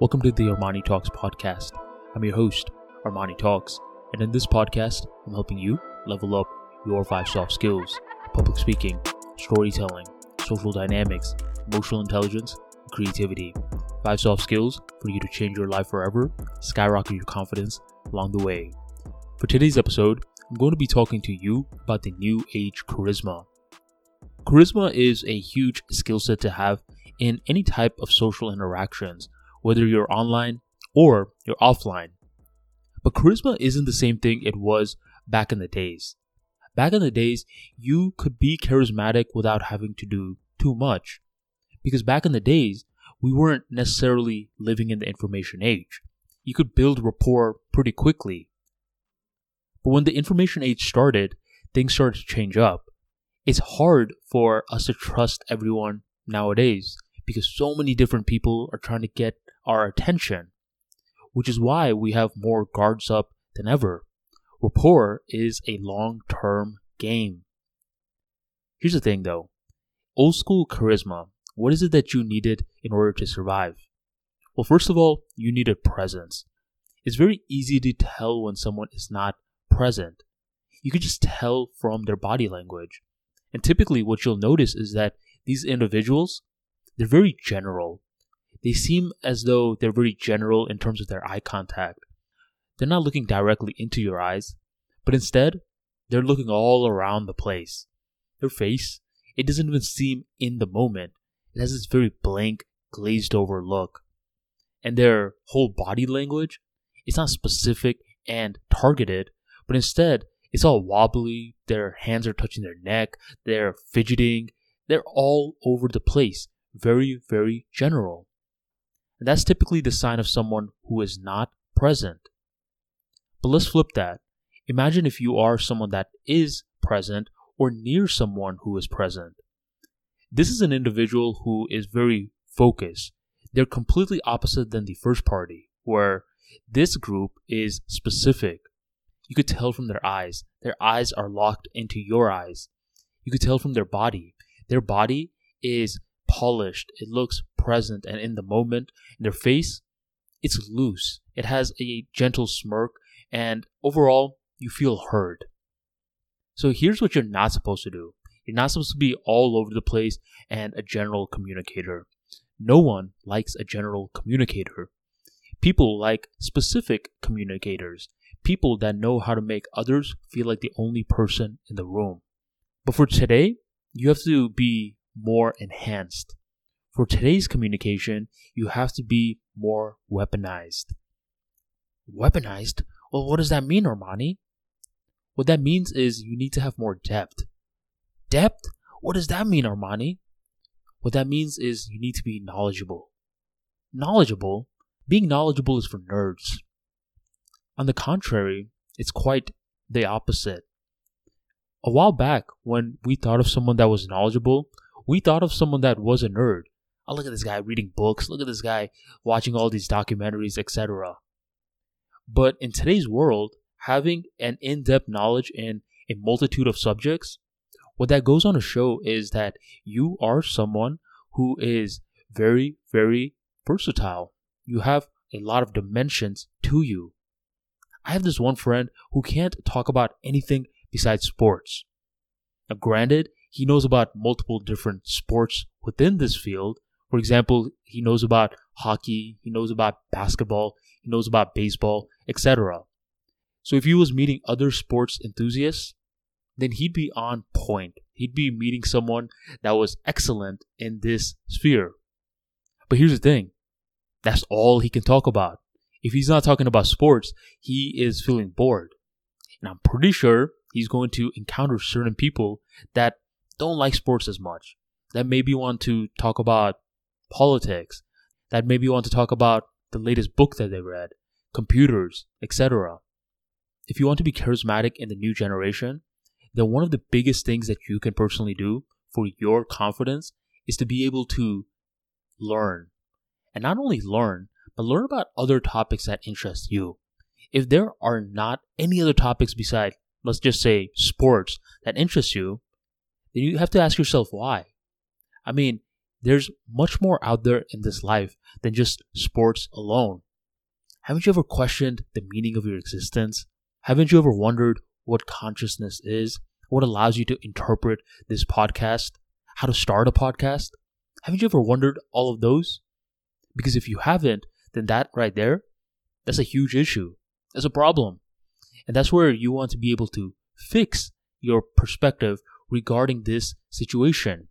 Welcome to the Armani Talks podcast. I'm your host, Armani Talks, and in this podcast, I'm helping you level up your five soft skills public speaking, storytelling, social dynamics, emotional intelligence, and creativity. Five soft skills for you to change your life forever, skyrocket your confidence along the way. For today's episode, I'm going to be talking to you about the new age charisma. Charisma is a huge skill set to have in any type of social interactions, whether you're online or you're offline. But charisma isn't the same thing it was back in the days. Back in the days, you could be charismatic without having to do too much. Because back in the days, we weren't necessarily living in the information age. You could build rapport pretty quickly. But when the information age started, things started to change up. It's hard for us to trust everyone nowadays because so many different people are trying to get our attention, which is why we have more guards up than ever. Rapport is a long term game. Here's the thing though old school charisma, what is it that you needed in order to survive? Well, first of all, you needed presence. It's very easy to tell when someone is not present. You can just tell from their body language. And typically, what you'll notice is that these individuals, they're very general. They seem as though they're very general in terms of their eye contact. They're not looking directly into your eyes, but instead, they're looking all around the place. Their face, it doesn't even seem in the moment. It has this very blank, glazed over look. And their whole body language, it's not specific and targeted, but instead, it's all wobbly. Their hands are touching their neck. They're fidgeting. They're all over the place. Very, very general. And that's typically the sign of someone who is not present. But let's flip that. Imagine if you are someone that is present or near someone who is present. This is an individual who is very focused. They're completely opposite than the first party, where this group is specific. You could tell from their eyes. Their eyes are locked into your eyes. You could tell from their body. Their body is polished. It looks present and in the moment. And their face, it's loose. It has a gentle smirk and overall, you feel heard. So here's what you're not supposed to do. You're not supposed to be all over the place and a general communicator. No one likes a general communicator. People like specific communicators, people that know how to make others feel like the only person in the room. But for today, you have to be more enhanced. For today's communication, you have to be more weaponized. Weaponized? Well, what does that mean, Armani? What that means is you need to have more depth. Depth? What does that mean, Armani? What that means is you need to be knowledgeable. Knowledgeable? Being knowledgeable is for nerds. On the contrary, it's quite the opposite. A while back, when we thought of someone that was knowledgeable, we thought of someone that was a nerd. Oh, look at this guy reading books. Look at this guy watching all these documentaries, etc. But in today's world, having an in depth knowledge in a multitude of subjects, what that goes on to show is that you are someone who is very, very versatile. You have a lot of dimensions to you. I have this one friend who can't talk about anything besides sports. Now, granted, he knows about multiple different sports within this field. For example, he knows about hockey, he knows about basketball, he knows about baseball, etc. So if he was meeting other sports enthusiasts, then he'd be on point. He'd be meeting someone that was excellent in this sphere. But here's the thing that's all he can talk about. If he's not talking about sports, he is feeling bored. And I'm pretty sure he's going to encounter certain people that don't like sports as much, that maybe you want to talk about politics, that maybe you want to talk about the latest book that they read, computers, etc. If you want to be charismatic in the new generation, then one of the biggest things that you can personally do for your confidence is to be able to learn. And not only learn, but learn about other topics that interest you. If there are not any other topics beside, let's just say, sports that interest you, then you have to ask yourself why. I mean, there's much more out there in this life than just sports alone. Haven't you ever questioned the meaning of your existence? Haven't you ever wondered what consciousness is? What allows you to interpret this podcast? How to start a podcast? Haven't you ever wondered all of those? Because if you haven't, then that right there, that's a huge issue. That's a problem. And that's where you want to be able to fix your perspective regarding this situation.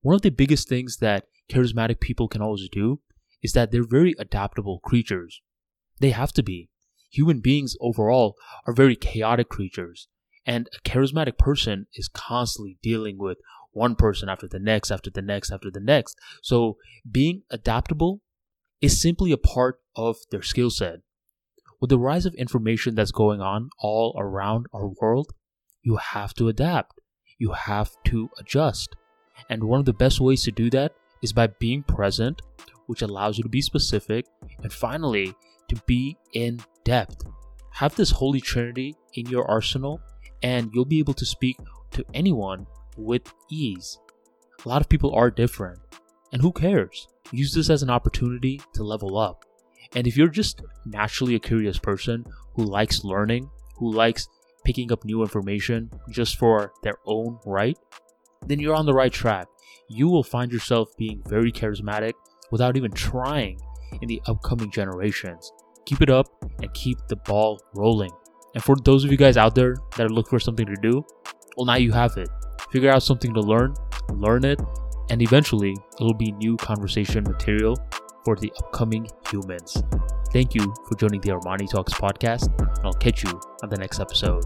One of the biggest things that charismatic people can always do is that they're very adaptable creatures. They have to be. Human beings overall are very chaotic creatures, and a charismatic person is constantly dealing with one person after the next, after the next, after the next. So being adaptable is simply a part of their skill set. With the rise of information that's going on all around our world, you have to adapt. You have to adjust. And one of the best ways to do that is by being present, which allows you to be specific, and finally, to be in depth. Have this holy trinity in your arsenal, and you'll be able to speak to anyone with ease. A lot of people are different, and who cares? Use this as an opportunity to level up. And if you're just naturally a curious person who likes learning, who likes picking up new information just for their own right, then you're on the right track. You will find yourself being very charismatic without even trying in the upcoming generations. Keep it up and keep the ball rolling. And for those of you guys out there that are looking for something to do, well, now you have it. Figure out something to learn, learn it, and eventually it'll be new conversation material for the upcoming humans. Thank you for joining the Armani Talks podcast, and I'll catch you on the next episode.